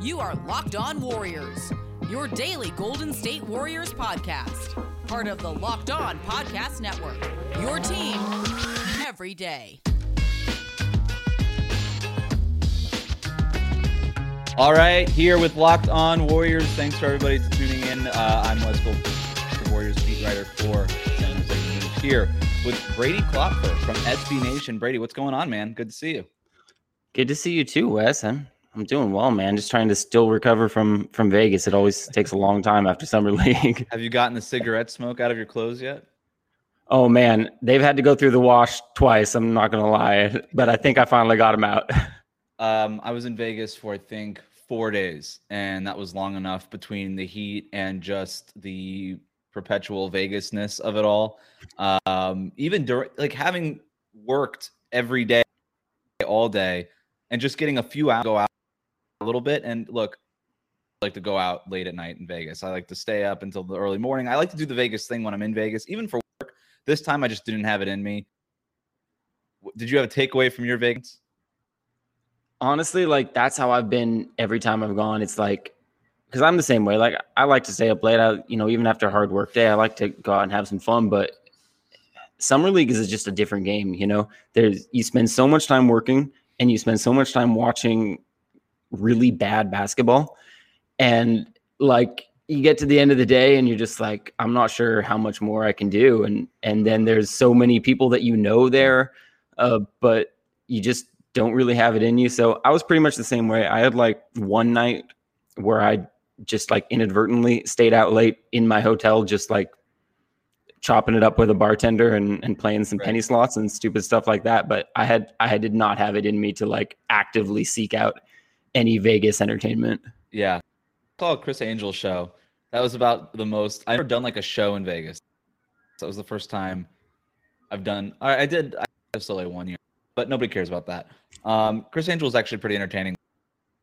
You are Locked On Warriors, your daily Golden State Warriors podcast. Part of the Locked On Podcast Network. Your team every day. All right, here with Locked On Warriors. Thanks for everybody for tuning in. Uh, I'm Wes Gold, the Warriors beat writer for San Jose News. Here with Brady Klopfer from SB Nation. Brady, what's going on, man? Good to see you. Good to see you too, Wes. I'm I'm doing well, man. Just trying to still recover from from Vegas. It always takes a long time after summer league. Have you gotten the cigarette smoke out of your clothes yet? Oh man, they've had to go through the wash twice. I'm not gonna lie, but I think I finally got them out. Um, I was in Vegas for I think four days, and that was long enough between the heat and just the perpetual Vegasness of it all. Um, even during like having worked every day, all day, and just getting a few hours go out a little bit. And look, I like to go out late at night in Vegas. I like to stay up until the early morning. I like to do the Vegas thing when I'm in Vegas, even for work. This time I just didn't have it in me. Did you have a takeaway from your Vegas? Honestly, like that's how I've been every time I've gone. It's like because I'm the same way. Like I like to stay up late. I, you know, even after a hard work day, I like to go out and have some fun. But summer league is just a different game. You know, there's you spend so much time working and you spend so much time watching really bad basketball, and like you get to the end of the day and you're just like, I'm not sure how much more I can do. And and then there's so many people that you know there, uh, but you just don't really have it in you. So I was pretty much the same way. I had like one night where I just like inadvertently stayed out late in my hotel, just like chopping it up with a bartender and, and playing some right. penny slots and stupid stuff like that. But I had I did not have it in me to like actively seek out any Vegas entertainment. Yeah. Call it Criss Angel show. That was about the most I've ever done like a show in Vegas. So that was the first time I've done I, I did I still like one year but nobody cares about that. Um, Criss Angel is actually pretty entertaining.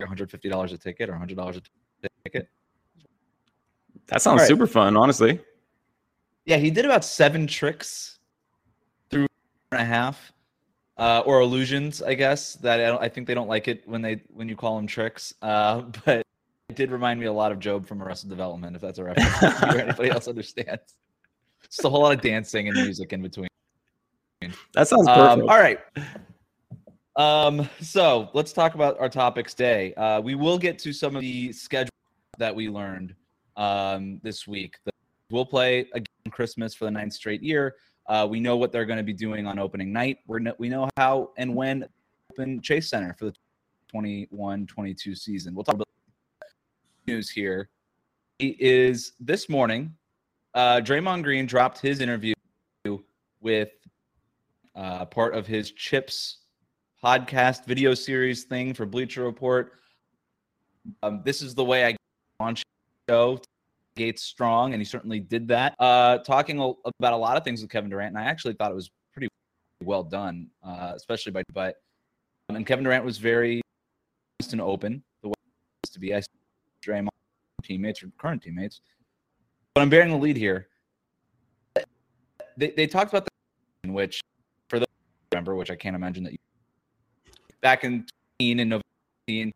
$150 a ticket or $100 a ticket. That sounds right. super fun, honestly. Yeah, he did about seven tricks through and a half, uh, or illusions, I guess. That I, I, think they don't like it when they when you call them tricks. Uh, but it did remind me a lot of GOB from Arrested Development, if that's a reference or anybody else understands. Just a whole lot of dancing and music in between. That sounds perfect. Um, all right. Um, so let's talk about our topics today. Uh, we will get to some of the schedule that we learned um, this week. We'll play again Christmas for the ninth straight year. Uh, we know what they're going to be doing on opening night. We're no, we know how and when open Chase Center for the 21-22 season. We'll talk about news here. This morning. Uh, Draymond Green dropped his interview with uh, part of his Chips podcast video series thing for Bleacher Report. Um, this is the way I launch show. Gates strong, and he certainly did that. Uh, talking about a lot of things with Kevin Durant, and I actually thought it was pretty well done, uh, especially by but. And Kevin Durant was very honest and open the way it to be. I Draymond teammates or current teammates, but I'm bearing the lead here. They, they talked about the in which for those remember, which I can't imagine that you back in in November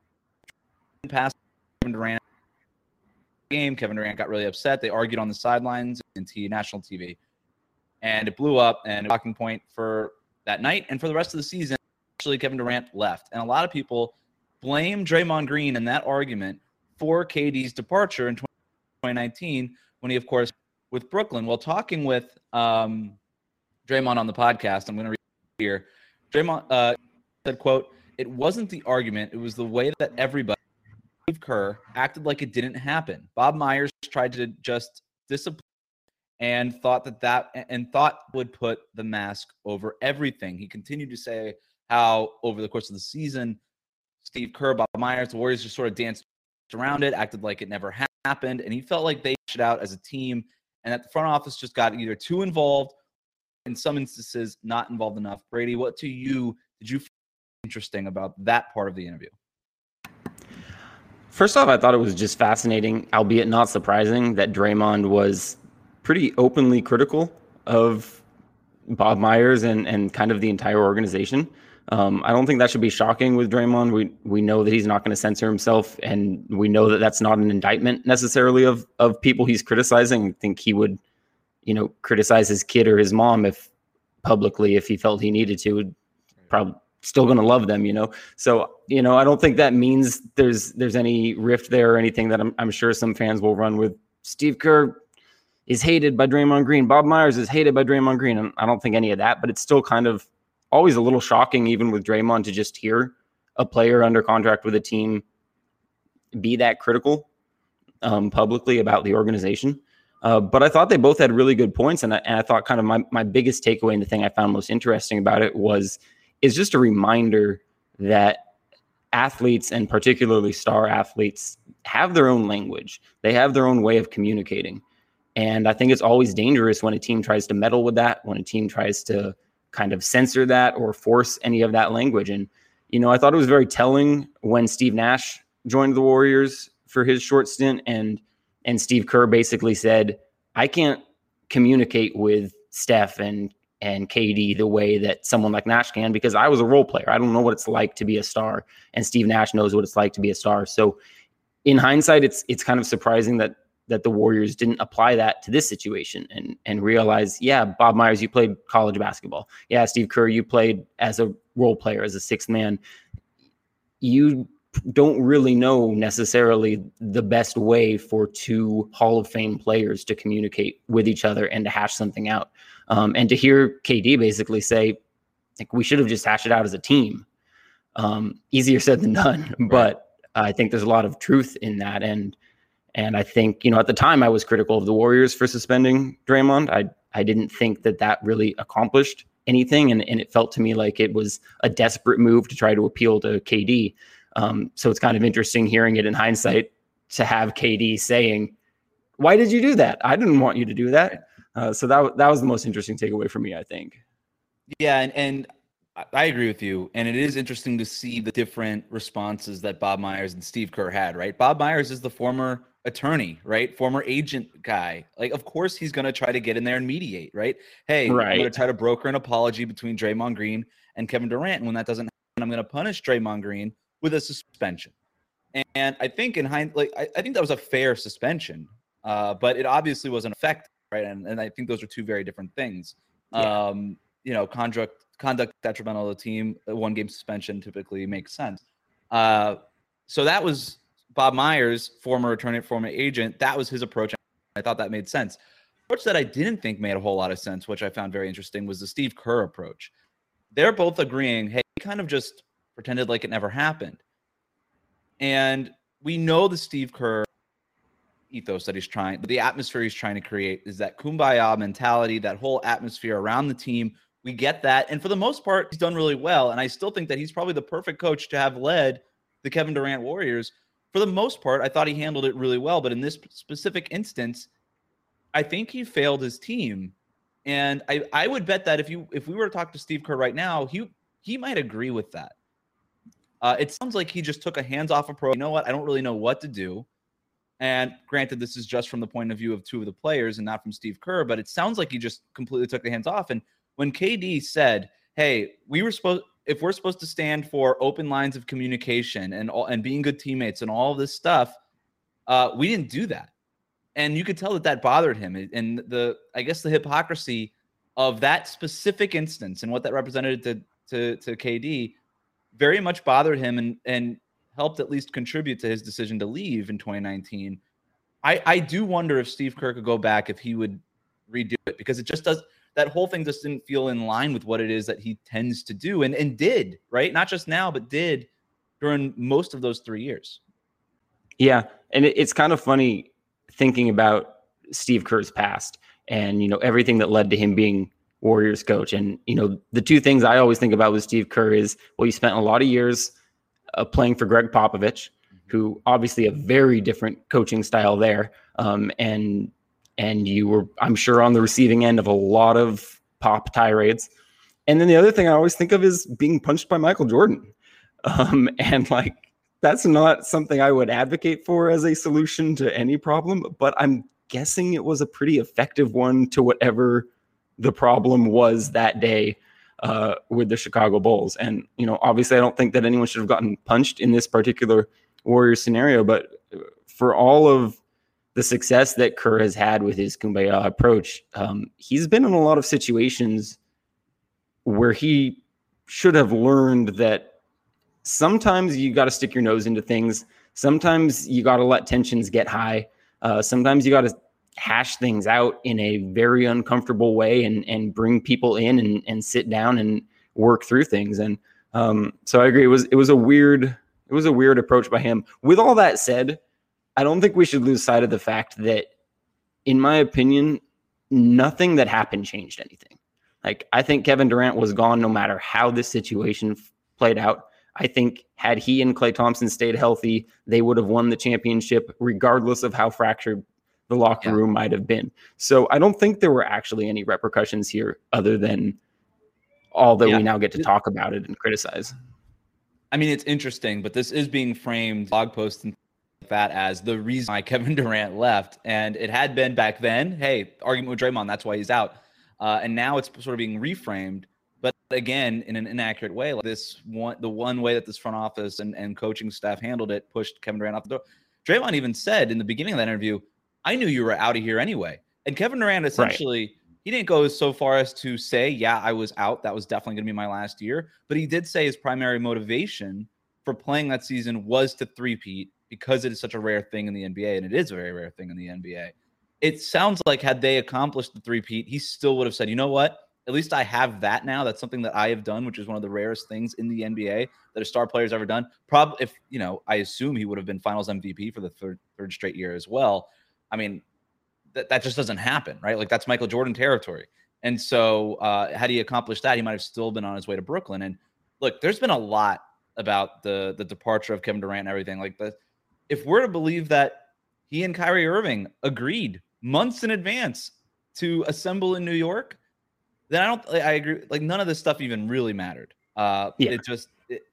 past Kevin Durant game. Kevin Durant got really upset. They argued on the sidelines in T national TV, and it blew up and a talking point for that night and for the rest of the season. Actually, Kevin Durant left, and a lot of people blame Draymond Green in that argument for KD's departure in 2019 when he, of course, with Brooklyn. While talking with um, Draymond on the podcast, I'm going to read here. Draymond uh, said, "quote It wasn't the argument; it was the way that everybody, Steve Kerr, acted like it didn't happen. Bob Myers tried to just discipline." And thought that that and thought would put the mask over everything. He continued to say how over the course of the season, Steve Kerr, Bob Myers, the Warriors just sort of danced around it, acted like it never happened, and he felt like they should out as a team, and that the front office just got either too involved in some instances not involved enough. Brady, what to you did you find interesting about that part of the interview? First off, I thought it was just fascinating, albeit not surprising, that Draymond was pretty openly critical of Bob Myers and and kind of the entire organization. Um, I don't think that should be shocking with Draymond. We we know that he's not going to censor himself, and we know that that's not an indictment necessarily of of people he's criticizing. I think he would, you know, criticize his kid or his mom if publicly if he felt he needed to. Probably still going to love them, you know. So you know, I don't think that means there's there's any rift there or anything that I'm I'm sure some fans will run with. Steve Kerr is hated by Draymond Green. Bob Myers is hated by Draymond Green, and I don't think any of that. But it's still kind of always a little shocking, even with Draymond, to just hear a player under contract with a team be that critical um, publicly about the organization. Uh, but I thought they both had really good points, and I, and I thought kind of my my biggest takeaway and the thing I found most interesting about it was is just a reminder that athletes and particularly star athletes have their own language. They have their own way of communicating. And I think it's always dangerous when a team tries to meddle with that, when a team tries to kind of censor that or force any of that language. And, you know, I thought it was very telling when Steve Nash joined the Warriors for his short stint and and Steve Kerr basically said, I can't communicate with Steph and and KD the way that someone like Nash can because I was a role player. I don't know what it's like to be a star, and Steve Nash knows what it's like to be a star. So, in hindsight, it's it's kind of surprising that that the Warriors didn't apply that to this situation and and realize, yeah, Bob Myers, you played college basketball. Yeah, Steve Kerr, you played as a role player, as a sixth man. You don't really know necessarily the best way for two Hall of Fame players to communicate with each other and to hash something out. Um, and to hear KD basically say, like, we should have just hashed it out as a team. Um, easier said than done, but I think there's a lot of truth in that. And and I think, you know, at the time I was critical of the Warriors for suspending Draymond. I I didn't think that that really accomplished anything, and and it felt to me like it was a desperate move to try to appeal to KD. Um, so it's kind of interesting hearing it in hindsight to have KD saying, "Why did you do that? I didn't want you to do that." Uh, so that that was the most interesting takeaway for me, I think. Yeah, and and I agree with you, and it is interesting to see the different responses that Bob Myers and Steve Kerr had. Right, Bob Myers is the former attorney, right? Former agent guy. Like, of course, he's going to try to get in there and mediate, right? Hey, right. I'm going to try to broker an apology between Draymond Green and Kevin Durant. And when that doesn't happen, I'm going to punish Draymond Green with a suspension. And I think in hindsight, like, I, I, think that was a fair suspension, uh, but it obviously wasn't effective, right? And, and I think those are two very different things. Yeah. Um, you know, conduct conduct detrimental to the team, one game suspension typically makes sense. Uh, so that was Bob Myers, former attorney, former agent, that was his approach. I thought that made sense. Approach that I didn't think made a whole lot of sense, which I found very interesting, was the Steve Kerr approach. They're both agreeing, hey, he kind of just pretended like it never happened. And we know the Steve Kerr ethos that he's trying, but the atmosphere he's trying to create is that kumbaya mentality, that whole atmosphere around the team. We get that. And for the most part, he's done really well. And I still think that he's probably the perfect coach to have led the Kevin Durant Warriors for the most part, I thought he handled it really well. But in this specific instance, I think he failed his team. And I, I would bet that if you if we were to talk to Steve Kerr right now, he he might agree with that. Uh, it sounds like he just took a hands-off approach. You know what? I don't really know what to do. And granted, this is just from the point of view of two of the players and not from Steve Kerr, but it sounds like he just completely took the hands off. And when KD said, "Hey, we were supposed if we're supposed to stand for open lines of communication and all, and being good teammates and all this stuff, uh, we didn't do that, and you could tell that that bothered him. And the I guess the hypocrisy of that specific instance and what that represented to to to KD very much bothered him and and helped at least contribute to his decision to leave in 2019. I I do wonder if Steve Kerr could go back if he would redo it because it just does that whole thing just didn't feel in line with what it is that he tends to do and, and did, right? Not just now, but did during most of those three years. Yeah. And it, it's kind of funny thinking about Steve Kerr's past and, you know, everything that led to him being Warriors coach. And, you know, the two things I always think about with Steve Kerr is, well, you spent a lot of years uh, playing for Gregg Popovich, mm-hmm. who obviously a very different coaching style there. Um, and and you were, I'm sure, on the receiving end of a lot of pop tirades. And then the other thing I always think of is being punched by Michael Jordan. Um, and like, that's not something I would advocate for as a solution to any problem, but I'm guessing it was a pretty effective one to whatever the problem was that day. Uh, with the Chicago Bulls. And, you know, obviously, I don't think that anyone should have gotten punched in this particular Warriors scenario, but for all of the success that Kerr has had with his kumbaya approach, um, he's been in a lot of situations where he should have learned that sometimes you got to stick your nose into things. Sometimes you got to let tensions get high. Uh, sometimes you got to hash things out in a very uncomfortable way and and bring people in and, and sit down and work through things. And um, so I agree. It was it was a weird it was a weird approach by him. With all that said, I don't think we should lose sight of the fact that, in my opinion, nothing that happened changed anything. Like I think Kevin Durant was gone no matter how this situation played out. I think had he and Klay Thompson stayed healthy, they would have won the championship regardless of how fractured the locker yeah. room might have been. So I don't think there were actually any repercussions here other than all that yeah. we now get to talk about it and criticize. I mean, it's interesting, but this is being framed blog posts and that as the reason why Kevin Durant left. And it had been back then, hey, argument with Draymond, that's why he's out. Uh, and now it's sort of being reframed but again in an inaccurate way like this one the one way that this front office and, and coaching staff handled it pushed kevin durant off the door draymond even said in the beginning of that interview i knew you were out of here anyway and kevin durant essentially right. he didn't go so far as to say yeah i was out that was definitely going to be my last year but he did say his primary motivation for playing that season was to threepeat because it is such a rare thing in the nba and it is a very rare thing in the nba it sounds like had they accomplished the three-peat, he still would have said, you know what? at least I have that now. That's something that I have done, which is one of the rarest things in the NBA that a star player's ever done. Probably, if you know, I assume he would have been Finals MVP for the third third straight year as well. I mean, that that just doesn't happen, right? Like that's Michael Jordan territory. And so, uh, had he accomplished that, he might have still been on his way to Brooklyn. And look, there's been a lot about the the departure of Kevin Durant and everything. Like, the if we're to believe that he and Kyrie Irving agreed months in advance to assemble in New York then I don't. I agree. Like none of this stuff even really mattered. Uh, yeah. It just it,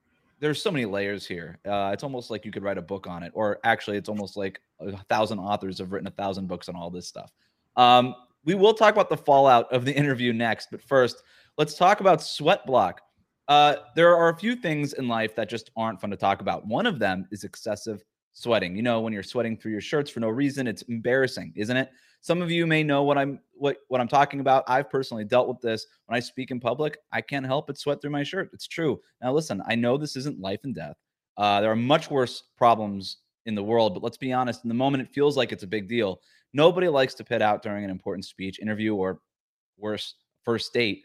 there's so many layers here. Uh, it's almost like you could write a book on it, or actually, it's almost like a thousand authors have written a thousand books on all this stuff. Um, we will talk about the fallout of the interview next, but first, let's talk about sweat block. Uh, there are a few things in life that just aren't fun to talk about. One of them is excessive sweating. You know, when you're sweating through your shirts for no reason, it's embarrassing, isn't it? Some of you may know what I'm what what I'm talking about. I've personally dealt with this. When I speak in public, I can't help but sweat through my shirt. It's true. Now listen, I know this isn't life and death. Uh, there are much worse problems in the world, but let's be honest. In the moment, it feels like it's a big deal. Nobody likes to pit out during an important speech, interview, or worse, first date.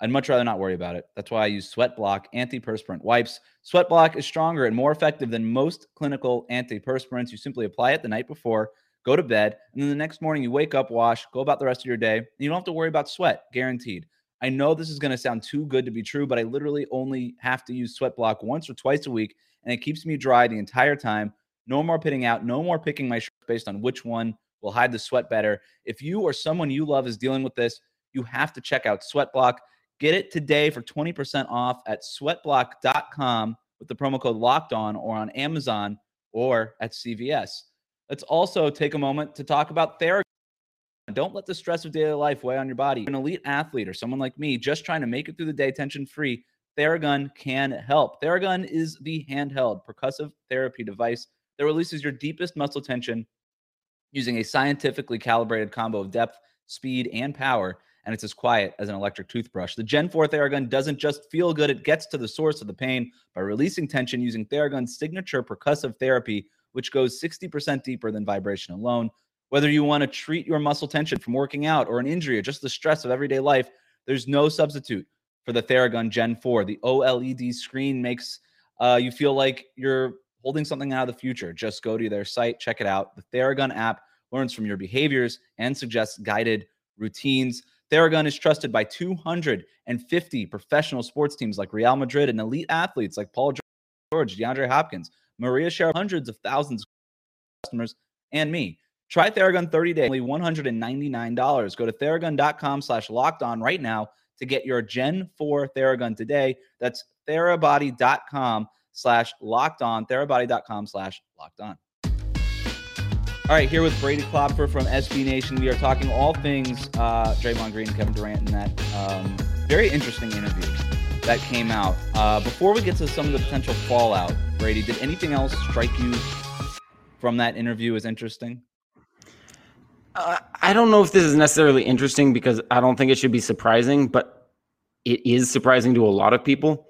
I'd much rather not worry about it. That's why I use Sweat Block antiperspirant wipes. Sweat Block is stronger and more effective than most clinical antiperspirants. You simply apply it the night before go to bed, and then the next morning you wake up, wash, go about the rest of your day. and you don't have to worry about sweat, guaranteed. I know this is going to sound too good to be true, but I literally only have to use Sweat Block once or twice a week, and it keeps me dry the entire time. No more pitting out, no more picking my shirt based on which one will hide the sweat better. If you or someone you love is dealing with this, you have to check out Sweat Block. Get it today for 20% off at sweatblock.com with the promo code locked on or on Amazon or at CVS. Let's also take a moment to talk about therapy. Don't let the stress of daily life weigh on your body. An elite athlete or someone like me just trying to make it through the day tension free, Theragun can help. Theragun is the handheld percussive therapy device that releases your deepest muscle tension using a scientifically calibrated combo of depth, speed, and power. And it's as quiet as an electric toothbrush. The Gen 4 Theragun doesn't just feel good, it gets to the source of the pain by releasing tension using Theragun's signature percussive therapy which goes 60% deeper than vibration alone. Whether you want to treat your muscle tension from working out or an injury or just the stress of everyday life, there's no substitute for the Theragun Gen 4. The OLED screen makes uh, you feel like you're holding something out of the future. Just go to their site, check it out. The Theragun app learns from your behaviors and suggests guided routines. Theragun is trusted by 250 professional sports teams like Real Madrid and elite athletes like Paul George, DeAndre Hopkins, Maria share hundreds of thousands of customers and me. Try Theragun 30 days, only $199. Go to theragun.com slash locked on right now to get your Gen 4 Theragun today. That's therabody.com slash locked on, therabody.com slash locked on. All right, here with Brady Klopfer from SB Nation. We are talking all things uh, Draymond Green and Kevin Durant and that um, very interesting interview that came out. Uh, before we get to some of the potential fallout, Brady, did anything else strike you from that interview as interesting? Uh, I don't know if this is necessarily interesting because I don't think it should be surprising, but it is surprising to a lot of people.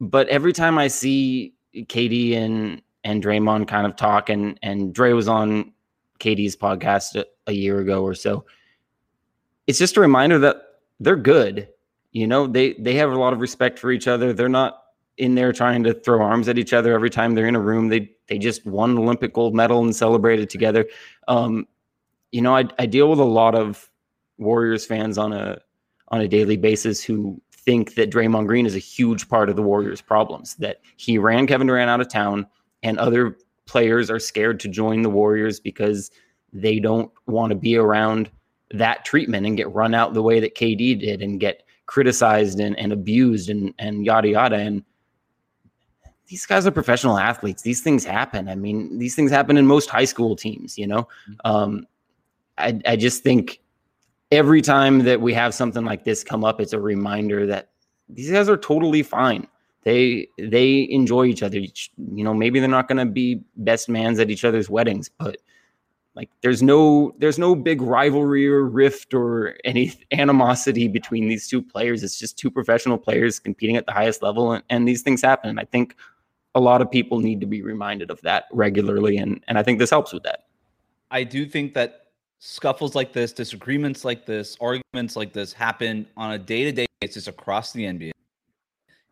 But every time I see KD and and Draymond kind of talk, and and Dre was on KD's podcast a, a year ago or so, it's just a reminder that they're good. You know, they they have a lot of respect for each other. They're not in there trying to throw arms at each other every time they're in a room. They they just won Olympic gold medal and celebrated together. Um, you know, I, I deal with a lot of Warriors fans on a on a daily basis who think that Draymond Green is a huge part of the Warriors' problems. That he ran Kevin Durant out of town, and other players are scared to join the Warriors because they don't want to be around that treatment and get run out the way that KD did and get criticized and, and abused and, and yada yada. And these guys are professional athletes. These things happen. I mean, these things happen in most high school teams, you know? Mm-hmm. Um, I, I just think every time that we have something like this come up, it's a reminder that these guys are totally fine. They they enjoy each other. You know, maybe they're not going to be best mans at each other's weddings, but like there's no there's no big rivalry or rift or any animosity between these two players. It's just two professional players competing at the highest level, and, and these things happen. And I think a lot of people need to be reminded of that regularly, and and I think this helps with that. I do think that scuffles like this, disagreements like this, arguments like this happen on a day to day basis across the NBA.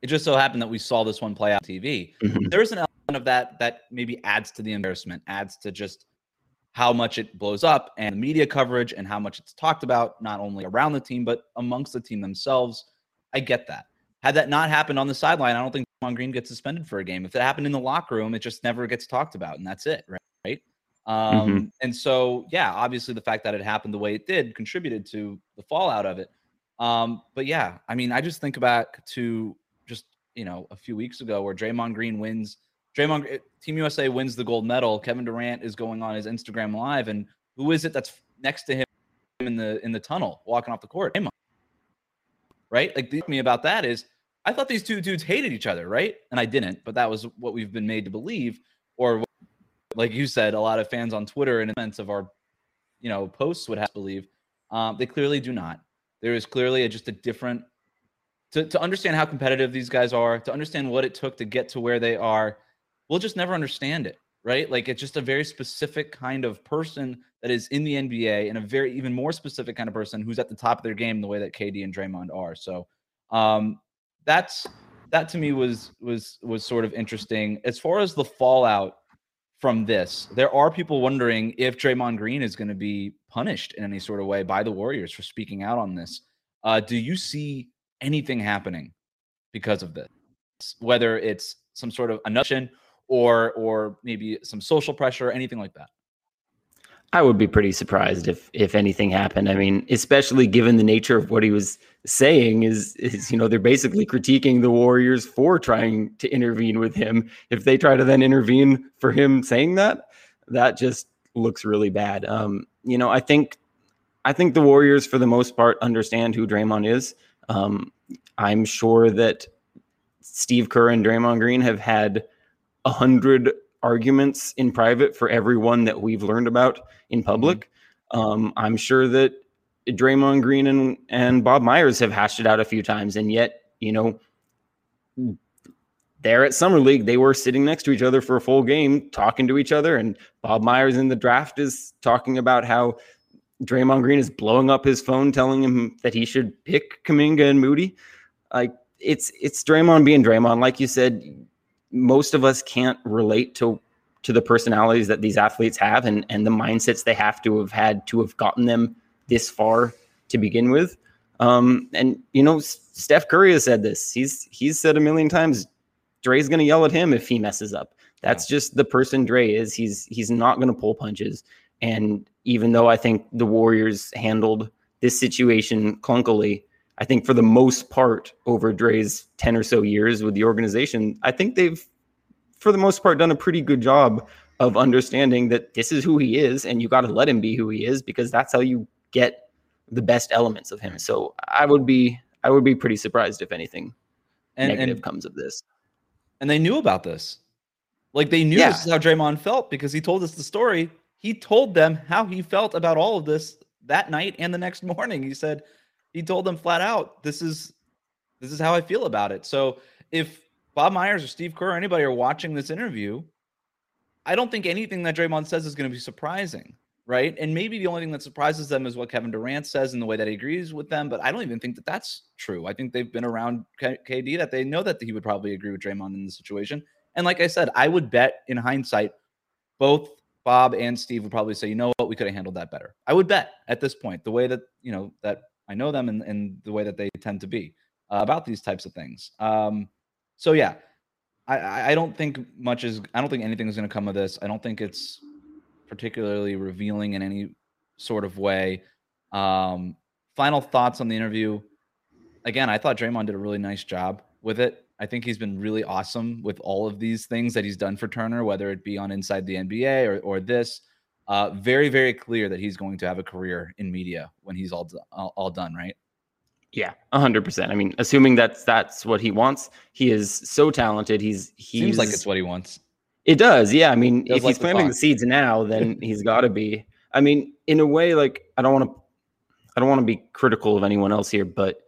It just so happened that we saw this one play out on TV. Mm-hmm. There's an element of that that maybe adds to the embarrassment, adds to just how much it blows up and the media coverage and how much it's talked about, not only around the team, but amongst the team themselves. I get that. Had that not happened on the sideline, I don't think Draymond Green gets suspended for a game. If it happened in the locker room, it just never gets talked about, and that's it, right? Mm-hmm. Um, mm-hmm. And so, yeah, obviously the fact that it happened the way it did contributed to the fallout of it. Um, but yeah, I mean, I just think back to just, you know, a few weeks ago where Draymond Green wins. Draymond, eh, Team USA wins the gold medal. Kevin Durant is going on his Instagram live, and who is it that's next to him in the in the tunnel walking off the court? Draymond. Right? Like, the me about that is I thought these two dudes hated each other, right? And I didn't, but that was what we've been made to believe, or like you said, a lot of fans on Twitter in a sense of our, you know, posts would have to believe. Um, they clearly do not. There is clearly a, just a different to, to understand how competitive these guys are, to understand what it took to get to where they are. We'll just never understand it, right? Like it's just a very specific kind of person that is in the NBA and a very even more specific kind of person who's at the top of their game the way that KD and Draymond are. So um, that's that to me was was was sort of interesting. As far as the fallout from this. There are people wondering if Draymond Green is going to be punished in any sort of way by the Warriors for speaking out on this. Uh, do you see anything happening because of this? Whether it's some sort of annulment or or maybe some social pressure, or anything like that. I would be pretty surprised if if anything happened. I mean, especially given the nature of what he was saying is is you know they're basically critiquing the Warriors for trying to intervene with him. If they try to then intervene for him saying that, that just looks really bad. Um, you know, I think I think the Warriors for the most part understand who Draymond is. Um, I'm sure that Steve Kerr and Draymond Green have had a hundred arguments in private for everyone that we've learned about in mm-hmm. public. Mm-hmm. Um, I'm sure that Draymond Green and, and Bob Myers have hashed it out a few times, and yet, you know, there at Summer League, they were sitting next to each other for a full game, talking to each other. And Bob Myers in the draft is talking about how Draymond Green is blowing up his phone, telling him that he should pick Kuminga and Moody. Like it's it's Draymond being Draymond. Like you said, most of us can't relate to to the personalities that these athletes have and and the mindsets they have to have had to have gotten them this far to begin with. Um, and you know, Steph Curry has said this. He's he's said a million times, Dre's going to yell at him if he messes up. That's yeah. just the person Dre is. He's he's not going to pull punches. And even though I think the Warriors handled this situation clunkily, I think for the most part, over Dre's 10 or so years with the organization, I think they've, for the most part, done a pretty good job of understanding that this is who he is and you got to let him be who he is because that's how you get the best elements of him. So I would be, I would be pretty surprised if anything And, negative and comes of this. and they knew about this. Like they knew Yeah. this is how Draymond felt because he told us the story. He told them how he felt about all of this that night and the next morning. He said he told them flat out, "This is this is how I feel about it." So if Bob Myers or Steve Kerr or anybody are watching this interview, I don't think anything that Draymond says is going to be surprising, right? And maybe the only thing that surprises them is what Kevin Durant says and the way that he agrees with them. But I don't even think that that's true. I think they've been around KD that they know that he would probably agree with Draymond in the situation. And like I said, I would bet in hindsight, both Bob and Steve would probably say, you know what, we could have handled that better. I would bet at this point, the way that you know that I know them and, and the way that they tend to be uh, about these types of things. Um, so yeah, I- I, I don't think much is. I don't think anything is going to come of this. I don't think it's particularly revealing in any sort of way. Um, final thoughts on the interview. Again, I thought Draymond did a really nice job with it. I think he's been really awesome with all of these things that he's done for Turner, whether it be on Inside the NBA or, or this. Uh, very, very clear that he's going to have a career in media when he's all, all, all done, right? Yeah, hundred percent. I mean, assuming that's that's what he wants, he is so talented. He's he's Seems like it's what he wants. It does, yeah. I mean, if like he's the planting the seeds now, then he's got to be. I mean, in a way, like I don't want to, I don't want to be critical of anyone else here, but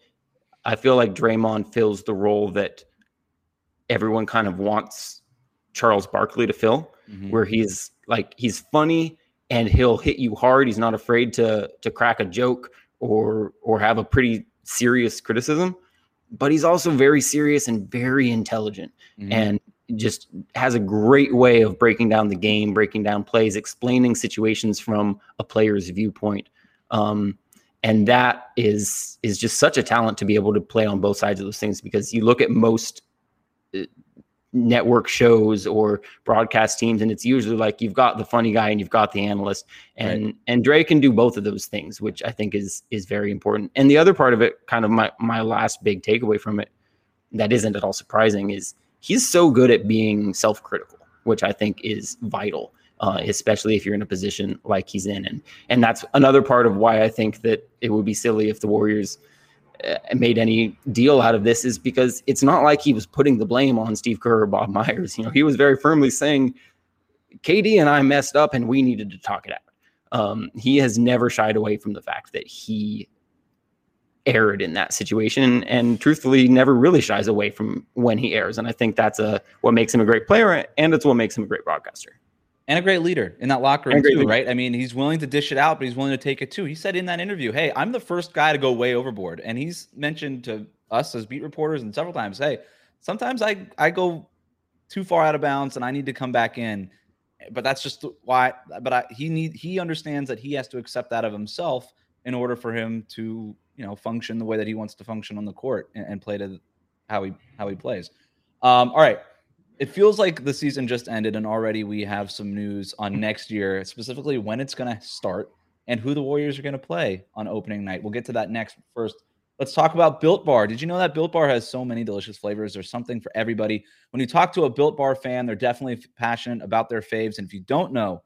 I feel like Draymond fills the role that everyone kind of wants Charles Barkley to fill, Mhm. where he's like he's funny and he'll hit you hard. He's not afraid to to crack a joke or or have a pretty serious criticism, but he's also very serious and very intelligent Mhm. and just has a great way of breaking down the game, breaking down plays, explaining situations from a player's viewpoint. Um, and that is is just such a talent to be able to play on both sides of those things because you look at most uh, network shows or broadcast teams and it's usually like you've got the funny guy and you've got the analyst and and Dre can do both of those things which I think is is very important. And the other part of it kind of my my last big takeaway from it that isn't at all surprising is he's so good at being self-critical which I think is vital uh, especially if you're in a position like he's in. And and that's another part of why I think that it would be silly if the Warriors made any deal out of this is because it's not like he was putting the blame on Steve Kerr or Bob Myers. You know, he was very firmly saying, KD and I messed up and we needed to talk it out. Um, he has never shied away from the fact that he erred in that situation and truthfully never really shies away from when he errs. And I think that's a what makes him a great player and it's what makes him a great broadcaster. And a great leader in that locker room too, leader. right? I mean, he's willing to dish it out, but he's willing to take it too. He said in that interview, "Hey, I'm the first guy to go way overboard," and he's mentioned to us as beat reporters and several times, "Hey, sometimes I I go too far out of bounds and I need to come back in." But that's just why. But I, he need he understands that he has to accept that of himself in order for him to you know function the way that he wants to function on the court and, and play to how he how he plays. Um, all right, it feels like the season just ended, and already we have some news on next year, specifically when it's going to start and who the Warriors are going to play on opening night. We'll get to that next. First, let's talk about Built Bar. Did you know that Built Bar has so many delicious flavors? There's something for everybody. When you talk to a Built Bar fan, they're definitely passionate about their faves. And if you don't know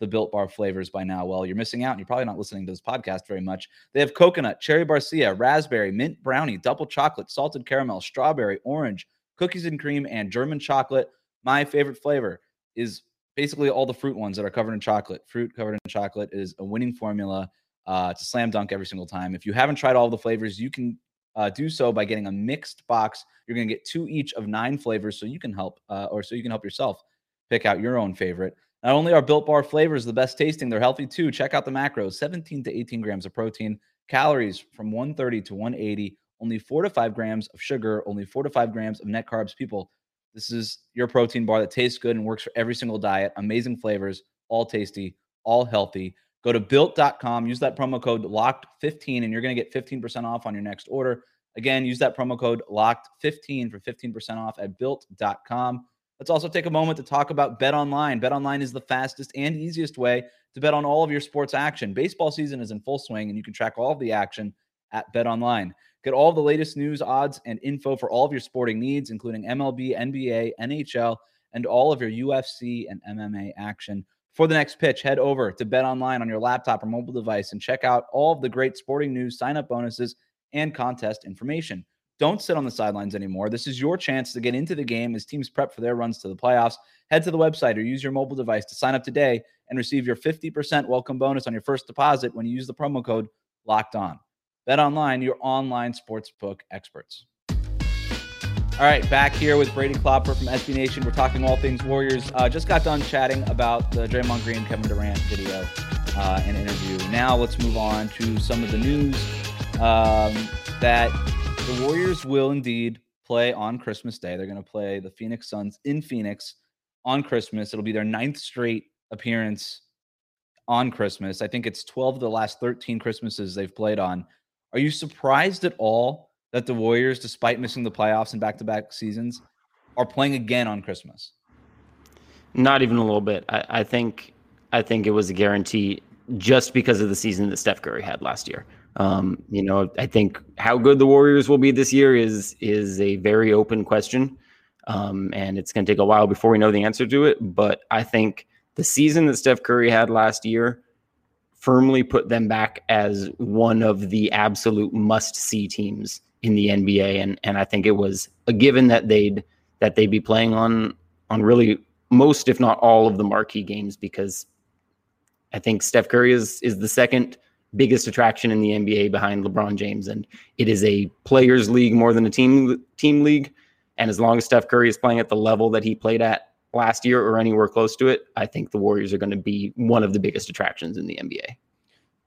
the Built Bar flavors by now, well, you're missing out. And you're probably not listening to this podcast very much. They have coconut, cherry barcia, raspberry, mint brownie, double chocolate, salted caramel, strawberry, orange, cookies and cream, and German chocolate. My favorite flavor is basically all the fruit ones that are covered in chocolate. Fruit covered in chocolate is a winning formula. Uh, it's a slam dunk every single time. If you haven't tried all the flavors, you can uh, do so by getting a mixed box. You're going to get two each of nine flavors, so you can help, uh, or so you can help yourself pick out your own favorite. Not only are Built Bar flavors the best tasting, they're healthy too. Check out the macros: 17 to 18 grams of protein, calories from 130 to 180, only four to five grams of sugar, only four to five grams of net carbs. People, this is your protein bar that tastes good and works for every single diet. Amazing flavors, all tasty, all healthy. Go to built.com, use that promo code locked15, and you're going to get 15% off on your next order. Again, use that promo code locked15 for 15% off at built.com. Let's also take a moment to talk about Bet Online. Bet Online is the fastest and easiest way to bet on all of your sports action. Baseball season is in full swing, and you can track all of the action at Bet Online. Get all the latest news, odds, and info for all of your sporting needs, including MLB, NBA, NHL, and all of your UFC and MMA action. For the next pitch, head over to Bet Online on your laptop or mobile device and check out all of the great sporting news, sign up bonuses, and contest information. Don't sit on the sidelines anymore. This is your chance to get into the game as teams prep for their runs to the playoffs. Head to the website or use your mobile device to sign up today and receive your 50% welcome bonus on your first deposit when you use the promo code locked on. Bet online, your online sportsbook experts. All right, back here with Brady Klopfer from SB Nation. We're talking all things Warriors. Uh, just got done chatting about the Draymond Green, Kevin Durant video uh, and interview. Now let's move on to some of the news um, that the Warriors will indeed play on Christmas Day. They're going to play the Phoenix Suns in Phoenix on Christmas. It'll be their ninth straight appearance on Christmas. I think it's 12 of the last 13 Christmases they've played on. Are you surprised at all that the Warriors, despite missing the playoffs in back to back seasons, are playing again on Christmas? Not even a little bit. I, I, think I think it was a guarantee just because of the season that Steph Curry had last year. Um, you know, I think how good the Warriors will be this year is is a very open question. Um, and it's going to take a while before we know the answer to it. But I think the season that Steph Curry had last year firmly put them back as one of the absolute must see teams in the NBA. And and I think it was a given that they'd that they'd be playing on on really most, if not all, of the marquee games because I think Steph Curry is is the second biggest attraction in the NBA behind LeBron James, and it is a players' league more than a team team league. And as long as Steph Curry is playing at the level that he played at last year or anywhere close to it, I think the Warriors are going to be one of the biggest attractions in the NBA.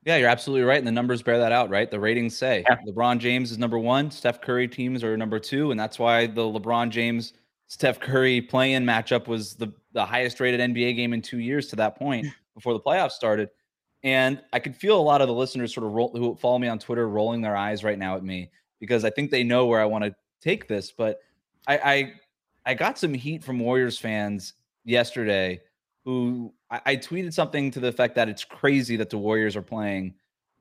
Yeah, you're absolutely right. And the numbers bear that out, right? The ratings say yeah. LeBron James is number one, Steph Curry teams are number two. And that's why the LeBron James Steph Curry play in matchup was the, the highest rated NBA game in two years to that point hmm. before the playoffs started. And I could feel a lot of the listeners sort of roll, who follow me on Twitter rolling their eyes right now at me because I think they know where I want to take this. But I, I, I got some heat from Warriors fans yesterday who I, I, tweeted something to the effect that it's crazy that the Warriors are playing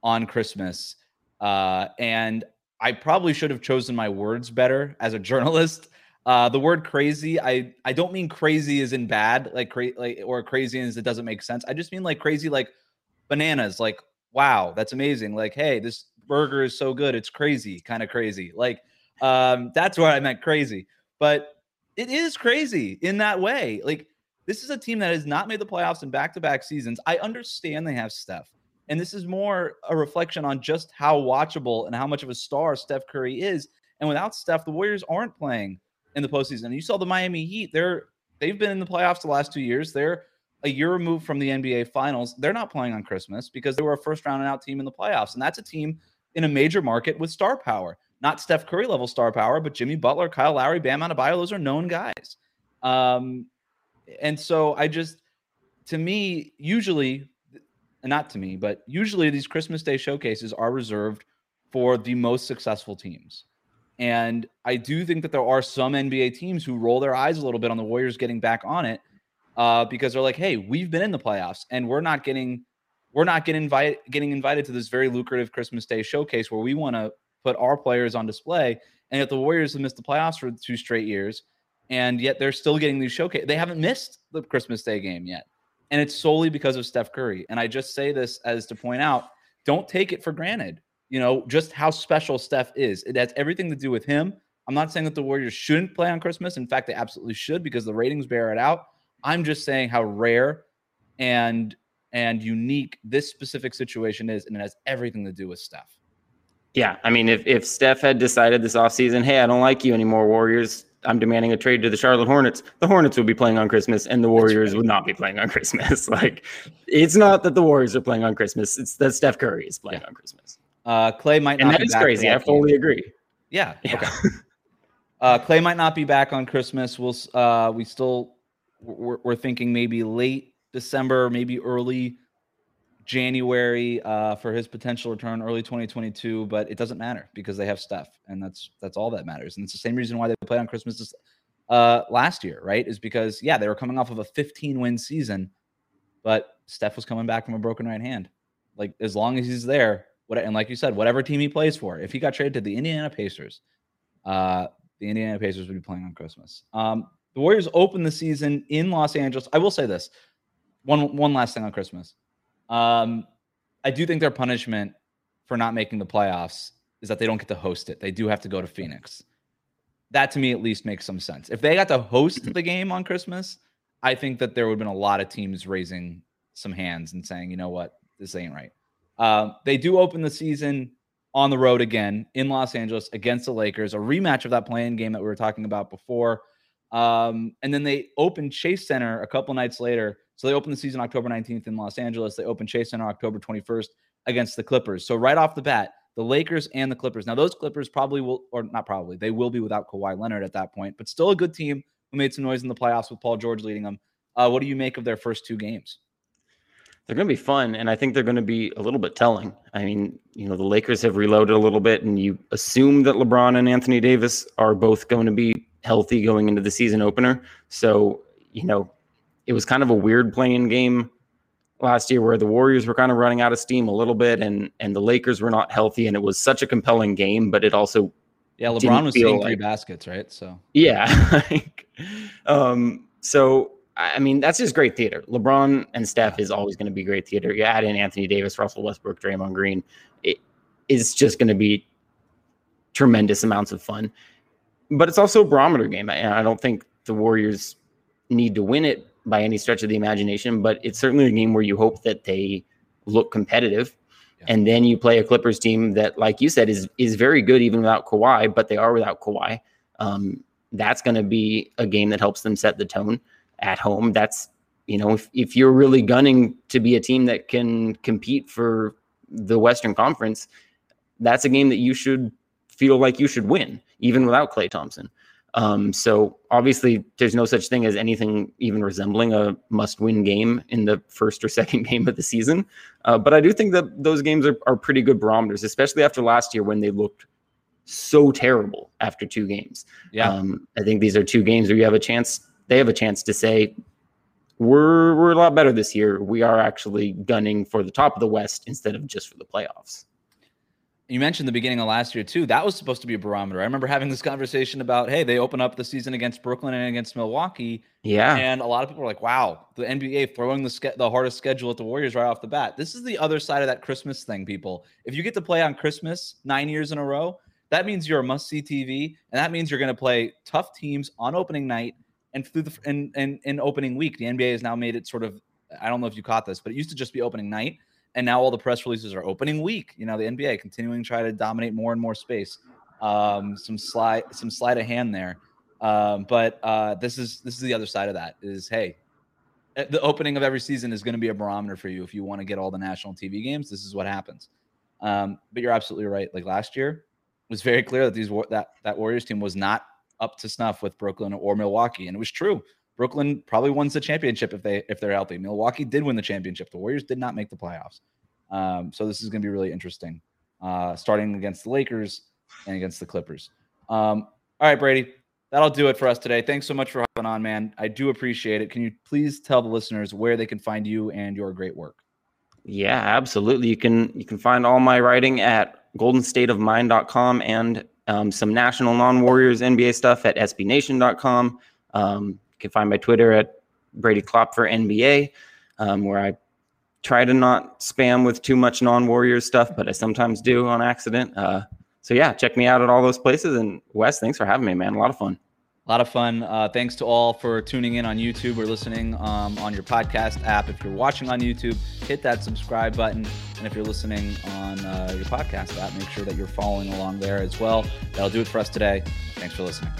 on Christmas. Uh, and I probably should have chosen my words better as a journalist. Uh, the word crazy, I I don't mean crazy as in bad, like crazy, like or crazy as it doesn't make sense. I just mean like crazy, like bananas. Like wow, that's amazing. Like hey, this burger is so good, it's crazy, kind of crazy. Like um, that's what I meant crazy. But it is crazy in that way. Like this is a team that has not made the playoffs in back-to-back seasons. I understand they have Steph. And this is more a reflection on just how watchable and how much of a star Steph Curry is. And without Steph, the Warriors aren't playing in the postseason. You saw the Miami Heat; they're they've been in the playoffs the last two years. They're a year removed from the NBA Finals. They're not playing on Christmas because they were a first round and out team in the playoffs, and that's a team in a major market with star power. Not Steph Curry level star power, but Jimmy Butler, Kyle Lowry, Bam Adebayo. Those are known guys. Um, and so I just, to me, usually, not to me, but usually these Christmas Day showcases are reserved for the most successful teams. And I do think that there are some NBA teams who roll their eyes a little bit on the Warriors getting back on it uh, because they're like, "Hey, we've been in the playoffs and we're not getting, we're not getting invited, getting invited to this very lucrative Christmas Day showcase where we want to put our players on display." And yet the Warriors have missed the playoffs for two straight years and yet they're still getting these showcase. They haven't missed the Christmas Day game yet, and it's solely because of Steph Curry. And I just say this as to point out: don't take it for granted. You know just how special Steph is. It has everything to do with him. I'm not saying that the Warriors shouldn't play on Christmas. In fact, they absolutely should because the ratings bear it out. I'm just saying how rare and and unique this specific situation is, and it has everything to do with Steph. Yeah, I mean, if if Steph had decided this offseason, hey, I don't like you anymore, Warriors, I'm demanding a trade to the Charlotte Hornets, the Hornets would be playing on Christmas and the Warriors right. would not be playing on Christmas. like, it's not that the Warriors are playing on Christmas; it's that Steph Curry is playing yeah. on Christmas. Uh, Klay might, and that is crazy. I fully game. agree. Yeah. yeah. Okay. uh, Klay might not be back on Christmas. We'll. Uh, we still we're, we're thinking maybe late December, maybe early January uh, for his potential return, early 2022. But it doesn't matter because they have Steph, and that's that's all that matters. And it's the same reason why they played on Christmas uh, last year, right? Is because yeah, they were coming off of a 15 win season, but Steph was coming back from a broken right hand. Like as long as he's there, what and like you said, whatever team he plays for, if he got traded to the Indiana Pacers, uh, the Indiana Pacers would be playing on Christmas. Um, the Warriors open the season in Los Angeles. I will say this one one last thing on Christmas. Um, I do think their punishment for not making the playoffs is that they don't get to host it. They do have to go to Phoenix. That to me at least makes some sense. If they got to host the game on Christmas, I think that there would have been a lot of teams raising some hands and saying, you know what, this ain't right. Uh, they do open the season on the road again in Los Angeles against the Lakers, a rematch of that play-in game that we were talking about before. Um, and then they open Chase Center a couple nights later. So they open the season October 19th in Los Angeles. They open Chase Center October 21st against the Clippers. So right off the bat, the Lakers and the Clippers. Now those Clippers probably will, or not probably, they will be without Kawhi Leonard at that point, but still a good team who made some noise in the playoffs with Paul George leading them. Uh, what do you make of their first two games? they're going to be fun and i think they're going to be a little bit telling i mean you know the lakers have reloaded a little bit and you assume that lebron and anthony davis are both going to be healthy going into the season opener so you know it was kind of a weird play-in game last year where the warriors were kind of running out of steam a little bit and and the lakers were not healthy and it was such a compelling game but it also yeah lebron was seeing like, three baskets right so yeah um so I mean, that's just great theater. LeBron and Steph is always going to be great theater. You add in Anthony Davis, Russell Westbrook, Draymond Green. It is just going to be tremendous amounts of fun. But it's also a barometer game. And I don't think the Warriors need to win it by any stretch of the imagination, but it's certainly a game where you hope that they look competitive. Yeah. And then you play a Clippers team that, like you said, is is very good even without Kawhi, but they are without Kawhi. Um, that's going to be a game that helps them set the tone at home. That's you know, if, if you're really gunning to be a team that can compete for the Western Conference, that's a game that you should feel like you should win, even without Klay Thompson. Um, so obviously, there's no such thing as anything even resembling a must-win game in the first or second game of the season. Uh, but I do think that those games are, are pretty good barometers, especially after last year when they looked so terrible after two games. Yeah, um, I think these are two games where you have a chance they have a chance to say we're we're a lot better this year. We are actually gunning for the top of the West instead of just for the playoffs. You mentioned the beginning of last year too. That was supposed to be a barometer. I remember having this conversation about, hey, they open up the season against Brooklyn and against Milwaukee. Yeah, and a lot of people are like, wow, the NBA throwing the ske- the hardest schedule at the Warriors right off the bat. This is the other side of that Christmas thing, people. If you get to play on Christmas nine years in a row, that means you're a must see TV, and that means you're going to play tough teams on opening night and through the and and in opening week, the NBA has now made it sort of. I don't know if you caught this, but it used to just be opening night, and now all the press releases are opening week. You know, the NBA continuing to try to dominate more and more space. Um, some slide, some sleight of hand there, um, but uh, this is this is the other side of that. Is hey, eh, the opening of every season is going to be a barometer for you if you want to get all the national TV games. This is what happens. Um, but you're absolutely right. Like last year, it was very clear that these that that Warriors team was not up to snuff with Brooklyn or Milwaukee, and it was true. Brooklyn probably wins the championship if they if they're healthy. Milwaukee did win the championship. The Warriors did not make the playoffs. Um, so this is going to be really interesting, uh, starting against the Lakers and against the Clippers. Um, all right, Brady, that'll do it for us today. Thanks so much for hopping on, man. I do appreciate it. Can you please tell the listeners where they can find you and your great work? Yeah, absolutely. You can you can find all my writing at goldenstateofmind.com and um, some national non-Warriors NBA stuff at SBNation.com. Um, can find my Twitter at Brady Klopfer NBA, um, where I try to not spam with too much non-Warriors stuff, but I sometimes do on accident. Uh, so yeah, check me out at all those places. And Wes, thanks for having me, man. A lot of fun. A lot of fun. Uh, thanks to all for tuning in on YouTube or listening um, on your podcast app. If you're watching on YouTube, hit that subscribe button. And if you're listening on uh, your podcast app, make sure that you're following along there as well. That'll do it for us today. Thanks for listening.